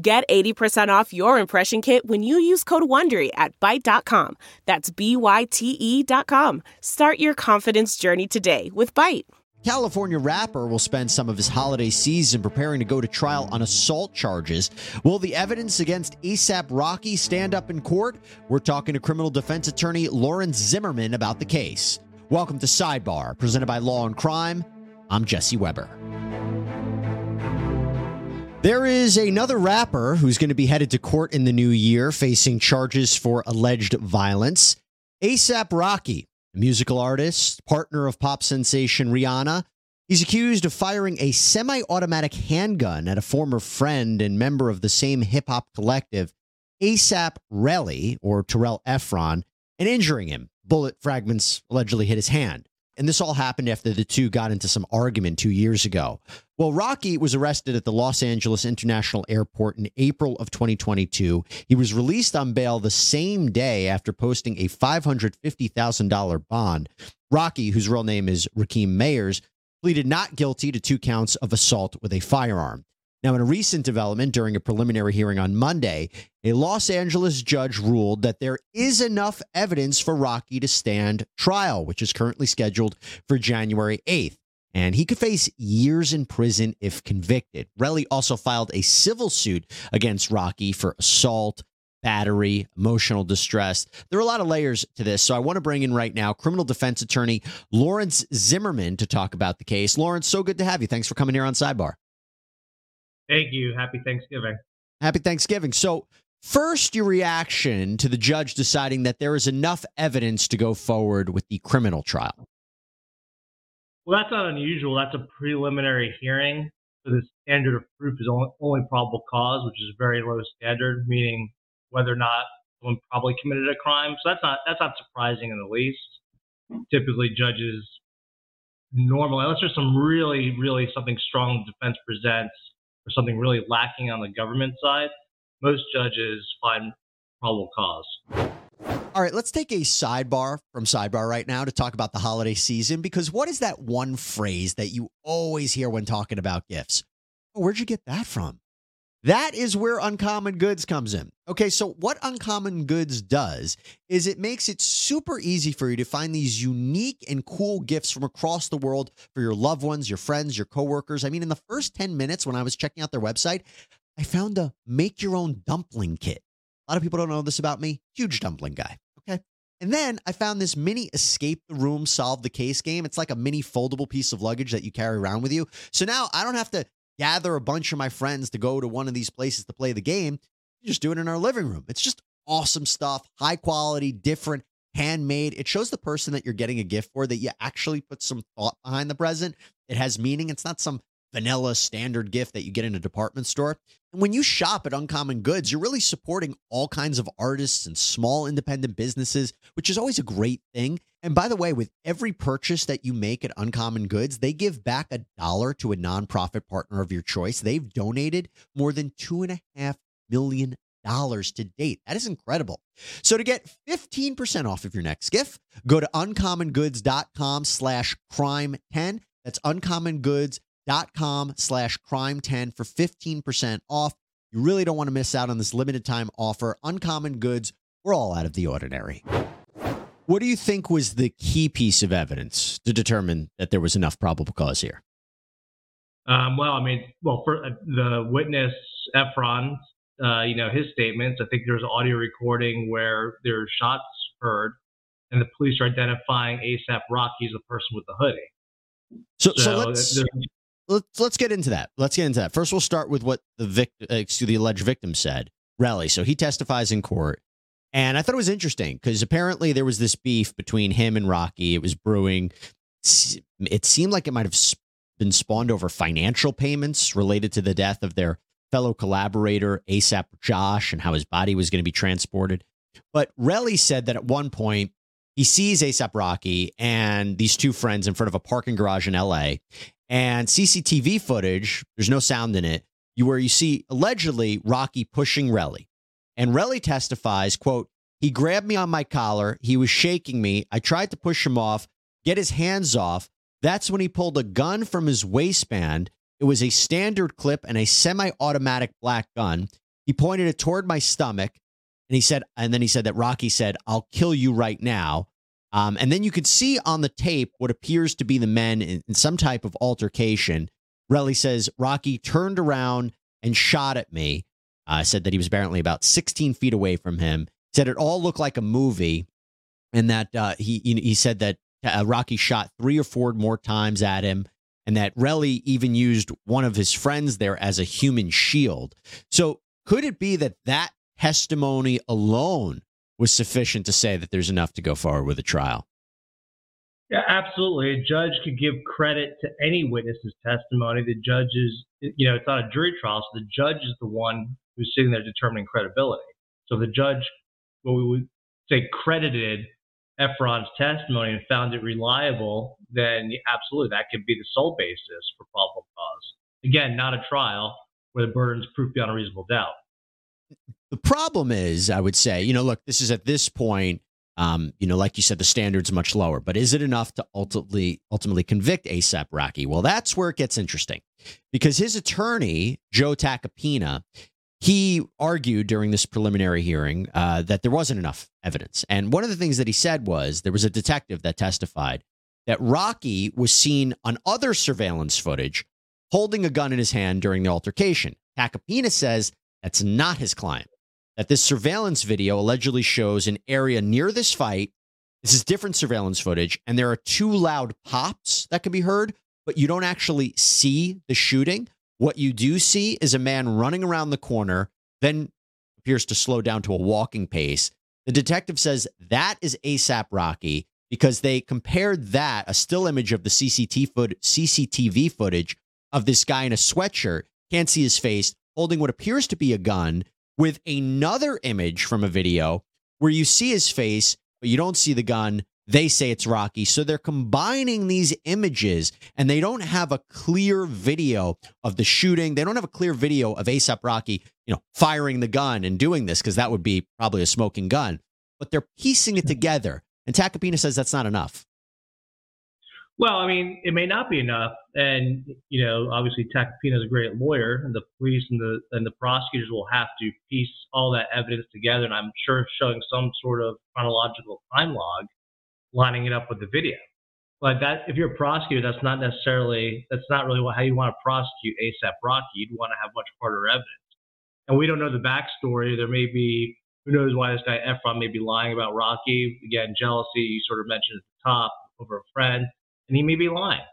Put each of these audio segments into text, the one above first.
Get 80% off your impression kit when you use code WONDERY at Byte.com. That's B-Y-T-E dot com. Start your confidence journey today with Byte. California rapper will spend some of his holiday season preparing to go to trial on assault charges. Will the evidence against ASAP Rocky stand up in court? We're talking to criminal defense attorney Lawrence Zimmerman about the case. Welcome to Sidebar, presented by Law and Crime. I'm Jesse Weber. There is another rapper who's going to be headed to court in the new year facing charges for alleged violence. ASAP Rocky, a musical artist, partner of pop sensation Rihanna, he's accused of firing a semi automatic handgun at a former friend and member of the same hip hop collective, ASAP Relli, or Terrell Ephron, and injuring him. Bullet fragments allegedly hit his hand. And this all happened after the two got into some argument two years ago. Well, Rocky was arrested at the Los Angeles International Airport in April of 2022. He was released on bail the same day after posting a $550,000 bond. Rocky, whose real name is Rakim Mayers, pleaded not guilty to two counts of assault with a firearm. Now, in a recent development during a preliminary hearing on Monday, a Los Angeles judge ruled that there is enough evidence for Rocky to stand trial, which is currently scheduled for January 8th. And he could face years in prison if convicted. Relli also filed a civil suit against Rocky for assault, battery, emotional distress. There are a lot of layers to this. So I want to bring in right now criminal defense attorney Lawrence Zimmerman to talk about the case. Lawrence, so good to have you. Thanks for coming here on Sidebar. Thank you. Happy Thanksgiving. Happy Thanksgiving. So, first, your reaction to the judge deciding that there is enough evidence to go forward with the criminal trial. Well, that's not unusual. That's a preliminary hearing. So, the standard of proof is only, only probable cause, which is a very low standard, meaning whether or not someone probably committed a crime. So that's not that's not surprising in the least. Typically, judges normally, unless there's some really, really something strong defense presents, or something really lacking on the government side, most judges find probable cause. All right, let's take a sidebar from sidebar right now to talk about the holiday season because what is that one phrase that you always hear when talking about gifts? Where'd you get that from? That is where Uncommon Goods comes in. Okay, so what Uncommon Goods does is it makes it super easy for you to find these unique and cool gifts from across the world for your loved ones, your friends, your coworkers. I mean, in the first 10 minutes when I was checking out their website, I found a make your own dumpling kit. A lot of people don't know this about me. Huge dumpling guy. Okay. And then I found this mini escape the room, solve the case game. It's like a mini foldable piece of luggage that you carry around with you. So now I don't have to gather a bunch of my friends to go to one of these places to play the game. just do it in our living room. It's just awesome stuff, high quality, different, handmade. It shows the person that you're getting a gift for that you actually put some thought behind the present. It has meaning. It's not some vanilla standard gift that you get in a department store. And when you shop at Uncommon Goods, you're really supporting all kinds of artists and small independent businesses, which is always a great thing. And by the way, with every purchase that you make at Uncommon Goods, they give back a dollar to a nonprofit partner of your choice. They've donated more than two and a half million dollars to date. That is incredible. So to get 15% off of your next gift, go to uncommongoods.com slash crime 10. That's uncommongoods.com slash crime 10 for 15% off. You really don't want to miss out on this limited time offer. Uncommon Goods, we're all out of the ordinary. What do you think was the key piece of evidence to determine that there was enough probable cause here? Um, well, I mean, well, for uh, the witness Ephron, uh, you know, his statements. I think there's audio recording where there are shots heard, and the police are identifying ASAP Rocky as the person with the hoodie. So, so, so let's let's let's get into that. Let's get into that. First, we'll start with what the victim, uh, excuse the alleged victim said. Relli. So he testifies in court. And I thought it was interesting because apparently there was this beef between him and Rocky. It was brewing. It seemed like it might have been spawned over financial payments related to the death of their fellow collaborator, ASAP Josh, and how his body was going to be transported. But Relli said that at one point he sees ASAP Rocky and these two friends in front of a parking garage in LA. And CCTV footage, there's no sound in it, where you see allegedly Rocky pushing Relli. And Relli testifies, quote, he grabbed me on my collar. He was shaking me. I tried to push him off, get his hands off. That's when he pulled a gun from his waistband. It was a standard clip and a semi automatic black gun. He pointed it toward my stomach. And he said, and then he said that Rocky said, I'll kill you right now. Um, and then you could see on the tape what appears to be the men in, in some type of altercation. Relli says Rocky turned around and shot at me. Uh, said that he was apparently about 16 feet away from him. Said it all looked like a movie, and that uh, he he said that uh, Rocky shot three or four more times at him, and that Relli even used one of his friends there as a human shield. So could it be that that testimony alone was sufficient to say that there's enough to go forward with a trial? Yeah, absolutely. A judge could give credit to any witness's testimony. The judge is, you know, it's not a jury trial, so the judge is the one who's sitting there determining credibility. So the judge, what we would say, credited Ephron's testimony and found it reliable, then absolutely that could be the sole basis for probable cause. Again, not a trial where the burden is proof beyond a reasonable doubt. The problem is, I would say, you know, look, this is at this point, um, you know, like you said, the standard's much lower. But is it enough to ultimately ultimately convict ASAP Rocky? Well, that's where it gets interesting, because his attorney Joe Tacopina, he argued during this preliminary hearing uh, that there wasn't enough evidence, and one of the things that he said was there was a detective that testified that Rocky was seen on other surveillance footage holding a gun in his hand during the altercation. Tacopina says that's not his client that this surveillance video allegedly shows an area near this fight. This is different surveillance footage, and there are two loud pops that can be heard, but you don't actually see the shooting. What you do see is a man running around the corner, then appears to slow down to a walking pace. The detective says that is ASAP Rocky because they compared that, a still image of the CCTV footage of this guy in a sweatshirt, can't see his face, holding what appears to be a gun with another image from a video where you see his face, but you don't see the gun. They say it's Rocky. So they're combining these images and they don't have a clear video of the shooting. They don't have a clear video of ASAP Rocky, you know, firing the gun and doing this because that would be probably a smoking gun. But they're piecing it together. And Tacopina says that's not enough. Well, I mean, it may not be enough, and you know, obviously, Tacopina is a great lawyer, and the police and the and the prosecutors will have to piece all that evidence together, and I'm sure showing some sort of chronological time log, lining it up with the video. But that, if you're a prosecutor, that's not necessarily that's not really how you want to prosecute ASAP Rocky. You'd want to have much harder evidence, and we don't know the backstory. There may be who knows why this guy Ephron may be lying about Rocky. Again, jealousy. You sort of mentioned at the top over a friend and he may be lying.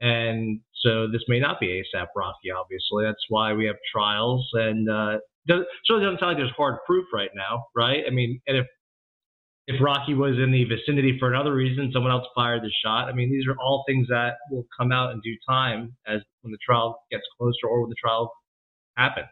And so this may not be ASAP Rocky, obviously. That's why we have trials. And uh, does, so it doesn't sound like there's hard proof right now, right? I mean, and if if Rocky was in the vicinity for another reason, someone else fired the shot. I mean, these are all things that will come out in due time as when the trial gets closer or when the trial happens.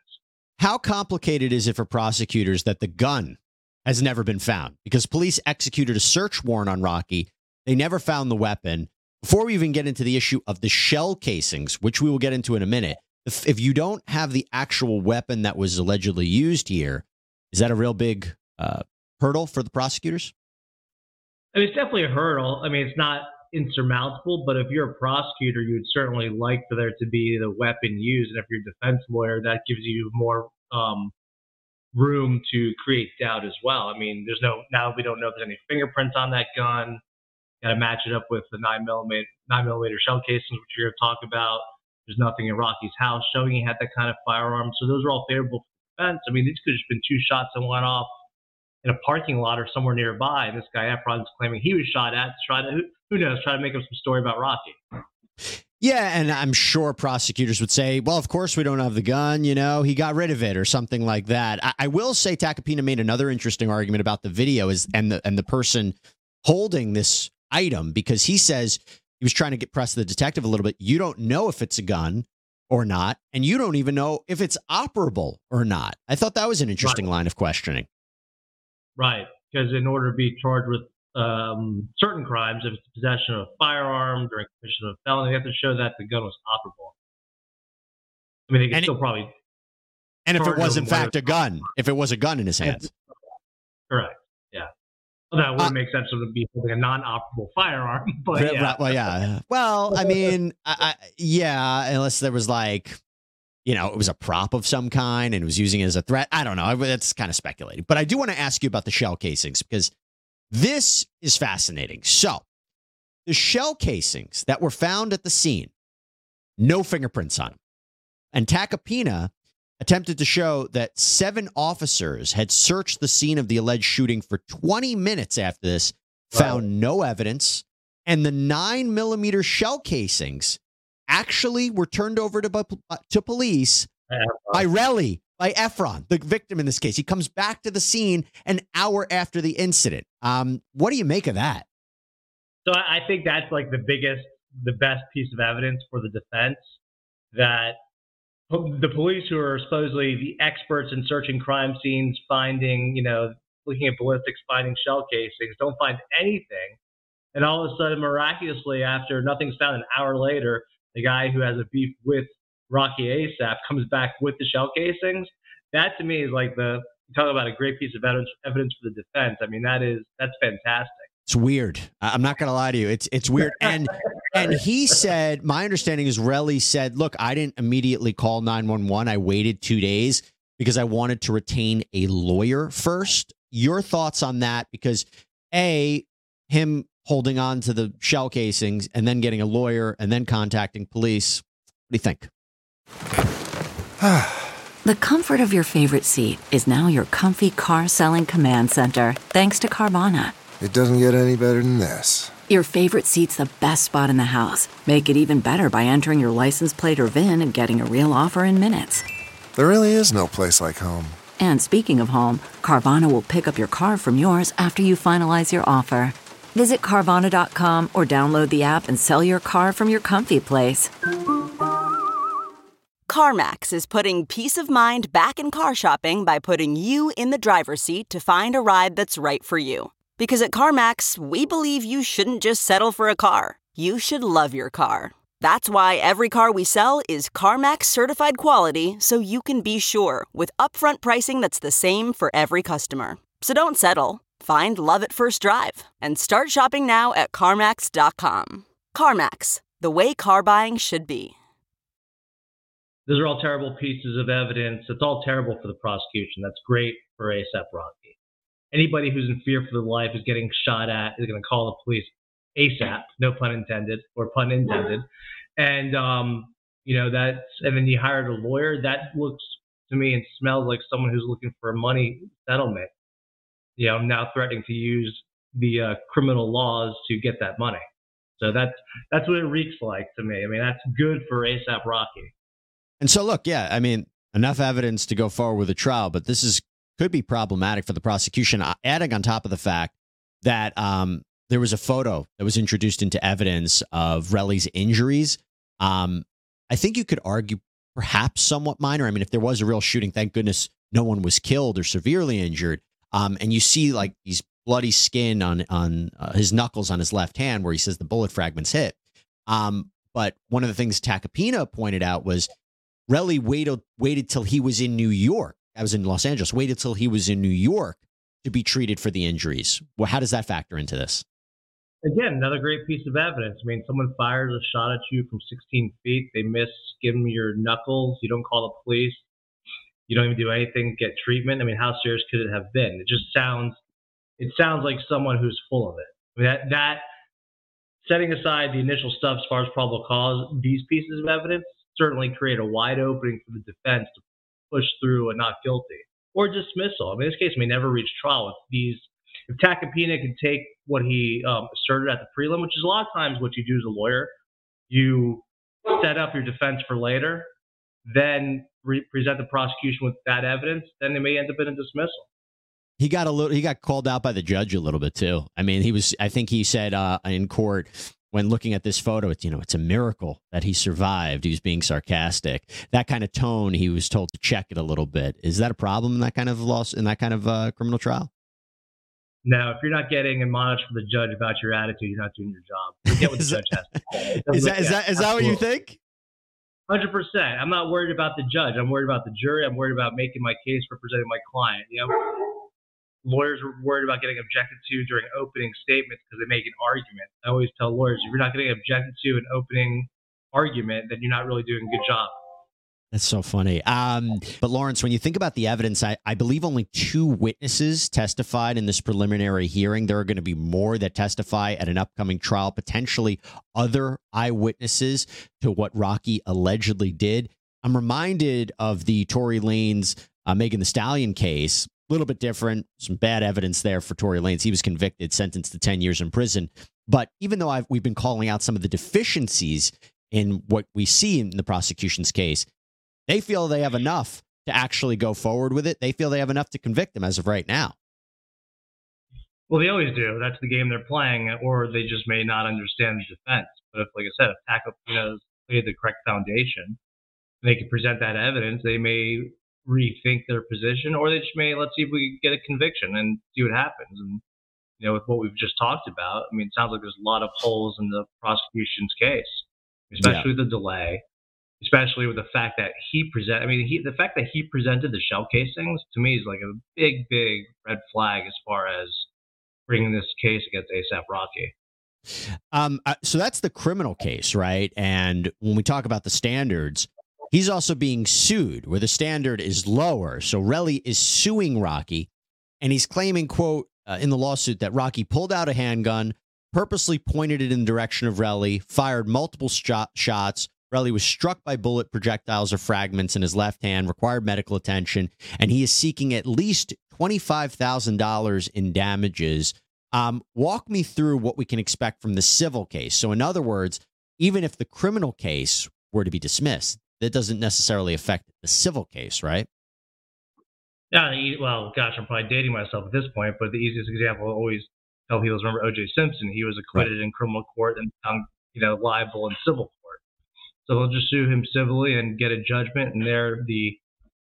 How complicated is it for prosecutors that the gun has never been found? Because police executed a search warrant on Rocky. They never found the weapon. Before we even get into the issue of the shell casings, which we will get into in a minute, if, if you don't have the actual weapon that was allegedly used here, is that a real big uh, hurdle for the prosecutors? I mean, it's definitely a hurdle. I mean, it's not insurmountable, but if you're a prosecutor, you would certainly like for there to be the weapon used. And if you're a defense lawyer, that gives you more um, room to create doubt as well. I mean, there's no, now we don't know if there's any fingerprints on that gun. Got to match it up with the nine millimeter nine millimeter shell casings, which you're going to talk about. There's nothing in Rocky's house showing he had that kind of firearm. So those are all favorable for defense. I mean, these could have been two shots that went off in a parking lot or somewhere nearby. And this guy Ephron's claiming he was shot at. Try to who, knows? Try to make up some story about Rocky. Yeah, and I'm sure prosecutors would say, well, of course we don't have the gun, you know, he got rid of it or something like that. I, I will say Tacopina made another interesting argument about the video is and the and the person holding this item because he says he was trying to get press the detective a little bit. You don't know if it's a gun or not, and you don't even know if it's operable or not. I thought that was an interesting Right. line of questioning. Right. Because in order to be charged with um, certain crimes, if it's possession of a firearm during commission of a felony, they have to show that the gun was operable. I mean, they can And it- still probably And if it was in fact a gun, if it was a gun in his hands, correct. Yeah. Well, that would Uh, make sense for them to be holding a non-operable firearm, but yeah. right, well, yeah. Well, I mean, I, I, yeah, unless there was like, you know, it was a prop of some kind and it was using it as a threat. I don't know. That's kind of speculating. But I do want to ask you about the shell casings because this is fascinating. So, the shell casings that were found at the scene, no fingerprints on them. And Tacopina attempted to show that seven officers had searched the scene of the alleged shooting for 20 minutes after this, found no evidence, and the nine millimeter shell casings actually were turned over to, bu- to police by Relli, by Ephron, the victim in this case. He comes back to the scene an hour after the incident. Um, what do you make of that? So I I think that's like the biggest, the best piece of evidence for the defense that the police who are supposedly the experts in searching crime scenes, finding, you know, looking at ballistics, finding shell casings, don't find anything. And all of a sudden, miraculously, after nothing's found an hour later, the guy who has a beef with Rocky ASAP comes back with the shell casings. That to me is like the talk about a great piece of evidence, evidence for the defense. I mean, that is that's fantastic. It's weird. I'm not going to lie to you. It's it's weird. And and he said, my understanding is Relli said, look, I didn't immediately call 911. I waited two days because I wanted to retain a lawyer first. Your thoughts on that? Because a him holding on to the shell casings and then getting a lawyer and then contacting police. What do you think? The comfort of your favorite seat is now your comfy car selling command center, thanks to Carvana. It doesn't get any better than this. Your favorite seat's the best spot in the house. Make it even better by entering your license plate or VIN and getting a real offer in minutes. There really is no place like home. And speaking of home, Carvana will pick up your car from yours after you finalize your offer. Visit Carvana.com or download the app and sell your car from your comfy place. CarMax is putting peace of mind back in car shopping by putting you in the driver's seat to find a ride that's right for you. Because at CarMax, we believe you shouldn't just settle for a car, you should love your car. That's why every car we sell is CarMax certified quality so you can be sure with upfront pricing that's the same for every customer. So don't settle. Find love at first drive and start shopping now at CarMax.com. CarMax, the way car buying should be. those are all terrible pieces of evidence. It's all terrible for the prosecution. That's great for ASAP Rocky. Anybody who's in fear for their life is getting shot at is going to call the police ASAP, no pun intended, or pun intended. And um, you know that's and then you hired a lawyer. That looks to me and smells like someone who's looking for a money settlement. You know, now threatening to use the uh, criminal laws to get that money. So that's that's what it reeks like to me. I mean, that's good for ASAP Rocky. And so, look, yeah, I mean, enough evidence to go forward with a trial, but this is could be problematic for the prosecution. uh, Adding on top of the fact that um, there was a photo that was introduced into evidence of Relli's injuries. Um, I think you could argue perhaps somewhat minor. I mean, if there was a real shooting, thank goodness no one was killed or severely injured. Um, and you see like these bloody skin on on uh, his knuckles on his left hand where he says the bullet fragments hit. Um, but one of the things Tacopina pointed out was Relli waited waited till he was in New York. I was in Los Angeles. Waited till he was in New York to be treated for the injuries. Well, how does that factor into this? Again, another great piece of evidence. I mean, someone fires a shot at you from 16 feet. They miss, give them your knuckles. You don't call the police. You don't even do anything, get treatment. I mean, how serious could it have been? It just sounds, it sounds like someone who's full of it. I mean, that, that setting aside the initial stuff as far as probable cause, these pieces of evidence certainly create a wide opening for the defense to push through a not guilty or dismissal. I mean, this case may never reach trial. If these, if Tacopina can take what he um, asserted at the prelim, which is a lot of times what you do as a lawyer, you set up your defense for later, then re- present the prosecution with that evidence, then they may end up in a dismissal. He got a little. He got called out by the judge a little bit too. I mean, he was. I think he said uh, in court when looking at this photo, it's you know it's a miracle that he survived. He was being sarcastic. That kind of tone, he was told to check it a little bit. Is that a problem in that kind of loss in that kind of uh, criminal trial? No, if you're not getting admonished from the judge about your attitude, you're not doing your job. Forget what the judge has to say. Is that is that is that what you think? Hundred percent. I'm not worried about the judge. I'm worried about the jury. I'm worried about making my case, representing my client. You know, lawyers are worried about getting objected to during opening statements because they make an argument. I always tell lawyers, if you're not getting objected to an opening argument, then you're not really doing a good job. That's so funny. Um, but Lawrence, when you think about the evidence, I, I believe only two witnesses testified in this preliminary hearing. There are going to be more that testify at an upcoming trial, potentially other eyewitnesses to what Rocky allegedly did. I'm reminded of the Tory Lanez uh, Megan Thee Stallion case a little bit different. Some bad evidence there for Tory Lanez. He was convicted, sentenced to 10 years in prison. But even though I've, we've been calling out some of the deficiencies in what we see in the prosecution's case, they feel they have enough to actually go forward with it. They feel they have enough to convict him as of right now. Well, they always do. That's the game they're playing, or they just may not understand the defense. But if, like I said, if Tacopina's laid the correct foundation, they can present that evidence, they may rethink their position, or they just may let's see if we get a conviction and see what happens. And you know, with what we've just talked about, I mean, it sounds like there's a lot of holes in the prosecution's case, especially yeah. the delay, especially with the fact that he present. I mean, he, the fact that he presented the shell casings to me is like a big, big red flag as far as bringing this case against ASAP Rocky. Um, uh, so that's the criminal case, right? And when we talk about the standards, He's also being sued where the standard is lower. So Relli is suing Rocky and he's claiming, quote, uh, in the lawsuit that Rocky pulled out a handgun, purposely pointed it in the direction of Relli, fired multiple shot- shots. Relli was struck by bullet projectiles or fragments in his left hand, required medical attention, and he is seeking at least $25,000 in damages. Um, walk me through what we can expect from the civil case. So, in other words, even if the criminal case were to be dismissed, that doesn't necessarily affect the civil case, right? Yeah, well, gosh, I'm probably dating myself at this point, but the easiest example I always tell people is remember O.J. Simpson. He was acquitted right. in criminal court and found, you know, liable in civil. So they'll just sue him civilly and get a judgment, and there the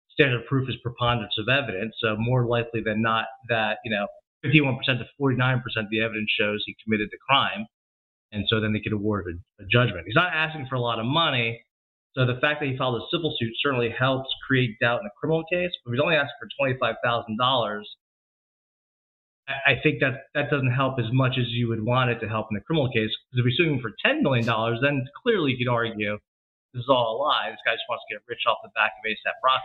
standard proof is preponderance of evidence. So more likely than not that you know 51% to 49% of the evidence shows he committed the crime, and so then they could award a, a judgment. He's not asking for a lot of money, so the fact that he filed a civil suit certainly helps create doubt in the criminal case. But if he's only asking for twenty-five thousand dollars, I think that that doesn't help as much as you would want it to help in the criminal case. Because if you're suing for ten million dollars, then clearly you could argue this is all a lie. This guy just wants to get rich off the back of ASAP Rocky.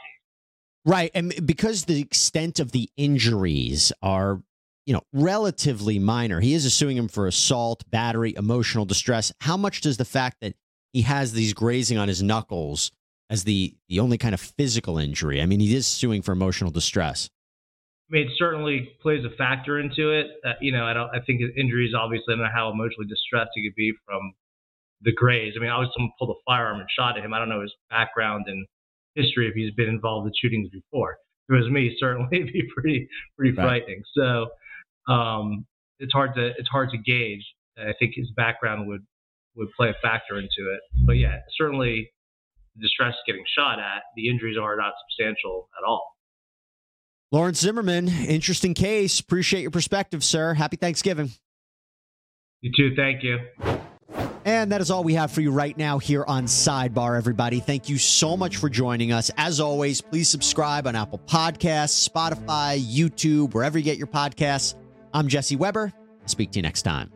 Right, and because the extent of the injuries are you know, relatively minor. He is suing him for assault, battery, emotional distress. How much does the fact that he has these grazing on his knuckles as the the only kind of physical injury. I mean, he is suing for emotional distress. I mean, it certainly plays a factor into it. Uh, you know, I don't. I think his injuries obviously. I don't know how emotionally distressed he could be from the graze. I mean, obviously someone pulled a firearm and shot at him. I don't know his background and history if he's been involved in shootings before. If it was me, certainly it'd be pretty pretty right. frightening. So um, it's hard to it's hard to gauge. I think his background would would play a factor into it. But yeah, certainly the distress getting shot at, the injuries are not substantial at all. Lawrence Zimmerman, interesting case. Appreciate your perspective, sir. Happy Thanksgiving. You too. Thank you. And that is all we have for you right now here on Sidebar, everybody. Thank you so much for joining us. As always, please subscribe on Apple Podcasts, Spotify, YouTube, wherever you get your podcasts. I'm Jesse Weber. Speak to you next time.